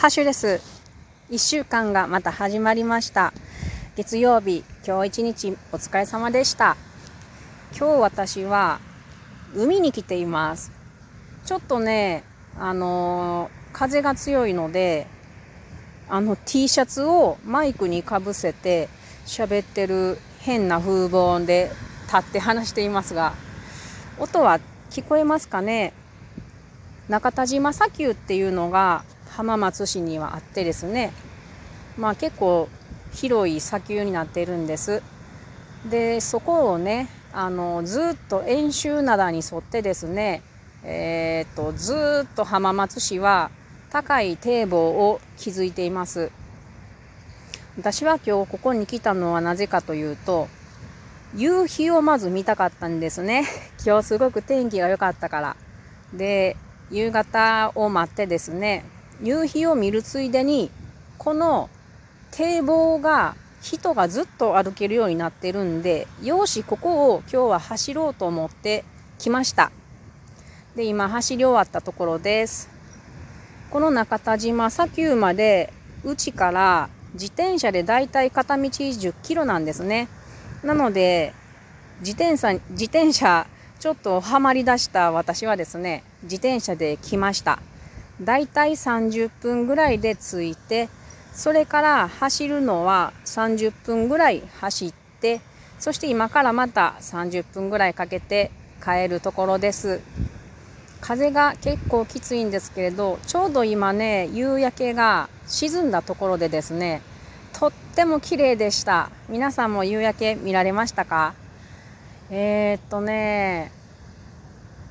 ハッシュです。1週間がまた始まりました。月曜日、今日一日お疲れ様でした。今日私は海に来ています。ちょっとね、あのー、風が強いので、あの T シャツをマイクにかぶせて喋ってる変な風貌で立って話していますが、音は聞こえますかね？中田島砂丘っていうのが浜松市にはあってですねまあ結構広い砂丘になっているんです。でそこをねあのずっと遠州灘に沿ってですねえー、っとずっと浜松市は高い堤防を築いています。私は今日ここに来たのはなぜかというと夕日をまず見たかったんですね。今日すごく天気が良かったから。で夕方を待ってですね夕日を見るついでにこの堤防が人がずっと歩けるようになってるんでよしここを今日は走ろうと思って来ました。で今走り終わったところです。この中田島砂丘までうちから自転車でだいたい片道10キロなんですね。なので自転車自転車ちょっとハマりだした私はですね、自転車で来ました。だいたい30分ぐらいで着いて、それから走るのは30分ぐらい走って、そして今からまた30分ぐらいかけて帰るところです。風が結構きついんですけれど、ちょうど今ね、夕焼けが沈んだところでですね、とっても綺麗でした。皆さんも夕焼け見られましたか？えー、っとね、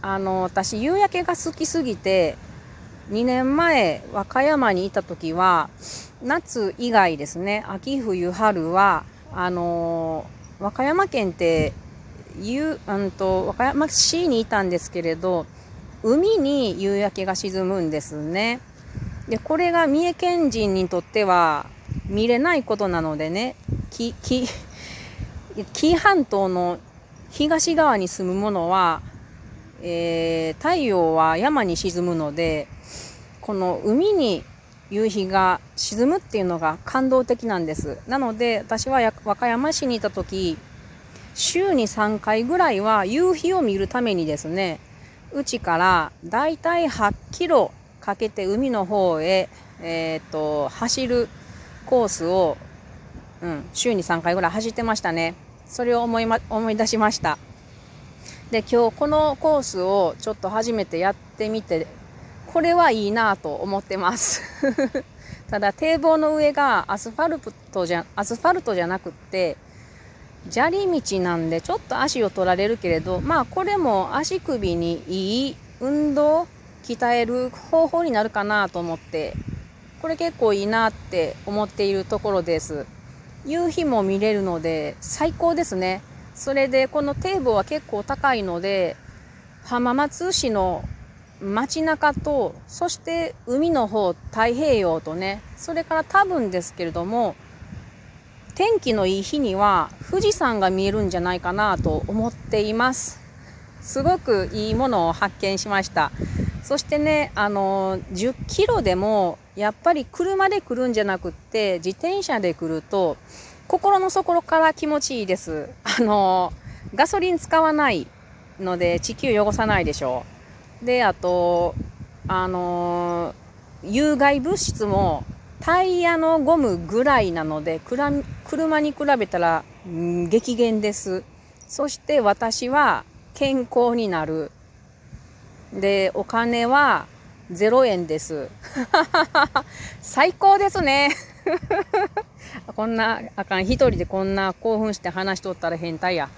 あの、私、夕焼けが好きすぎて、2年前、和歌山にいた時は、夏以外ですね、秋冬春は、あの、和歌山県って、ゆうんと、和歌山市にいたんですけれど、海に夕焼けが沈むんですね。で、これが三重県人にとっては見れないことなのでね、紀伊半島の東側に住む者は、えー、太陽は山に沈むので、この海に夕日が沈むっていうのが感動的なんです。なので、私は和歌山市にいた時、週に3回ぐらいは夕日を見るためにですね、うちからだいたい8キロかけて海の方へ、えっ、ー、と、走るコースを、うん、週に3回ぐらい走ってましたね。それを思い,、ま、思い出しました。で、今日このコースをちょっと初めてやってみて、これはいいなと思ってます。ただ堤防の上がアスファルトじゃ、アスファルトじゃなくって、砂利道なんでちょっと足を取られるけれど、まあこれも足首にいい運動、鍛える方法になるかなと思って、これ結構いいなって思っているところです。夕日も見れるので最高ですね。それでこの堤防は結構高いので浜松市の街中とそして海の方太平洋とねそれから多分ですけれども天気のいい日には富士山が見えるんじゃないかなと思っていますすごくいいものを発見しましたそしてねあの10キロでもやっぱり車で来るんじゃなくって自転車で来ると心の底から気持ちいいです。あの、ガソリン使わないので地球汚さないでしょう。で、あと、あの、有害物質もタイヤのゴムぐらいなので、車に比べたら、激減です。そして私は健康になる。で、お金は0円です。最高ですね。こんな、あかん。一人でこんな興奮して話しとったら変態や。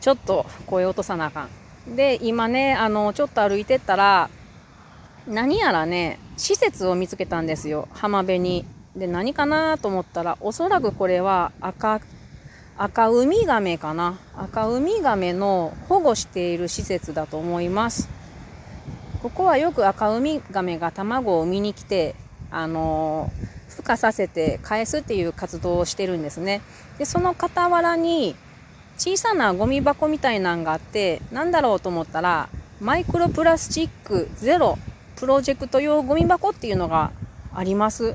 ちょっと声落とさなあかん。で、今ね、あの、ちょっと歩いてったら、何やらね、施設を見つけたんですよ。浜辺に。で、何かなと思ったら、おそらくこれは赤、赤ウミガメかな。赤ウミガメの保護している施設だと思います。ここはよく赤ウミガメが卵を産みに来て、あの、孵化させて返すっていう活動をしてるんですね。で、その傍らに小さなゴミ箱みたいなんがあって、なんだろうと思ったら、マイクロプラスチックゼロプロジェクト用ゴミ箱っていうのがあります。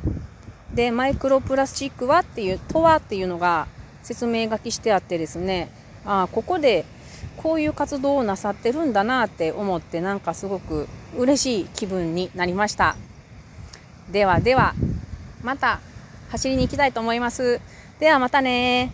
でマイクロプラスチックはっていうとはっていうのが説明書きしてあってですねああここでこういう活動をなさってるんだなって思ってなんかすごく嬉しい気分になりました。ではではまた走りに行きたいと思います。ではまたね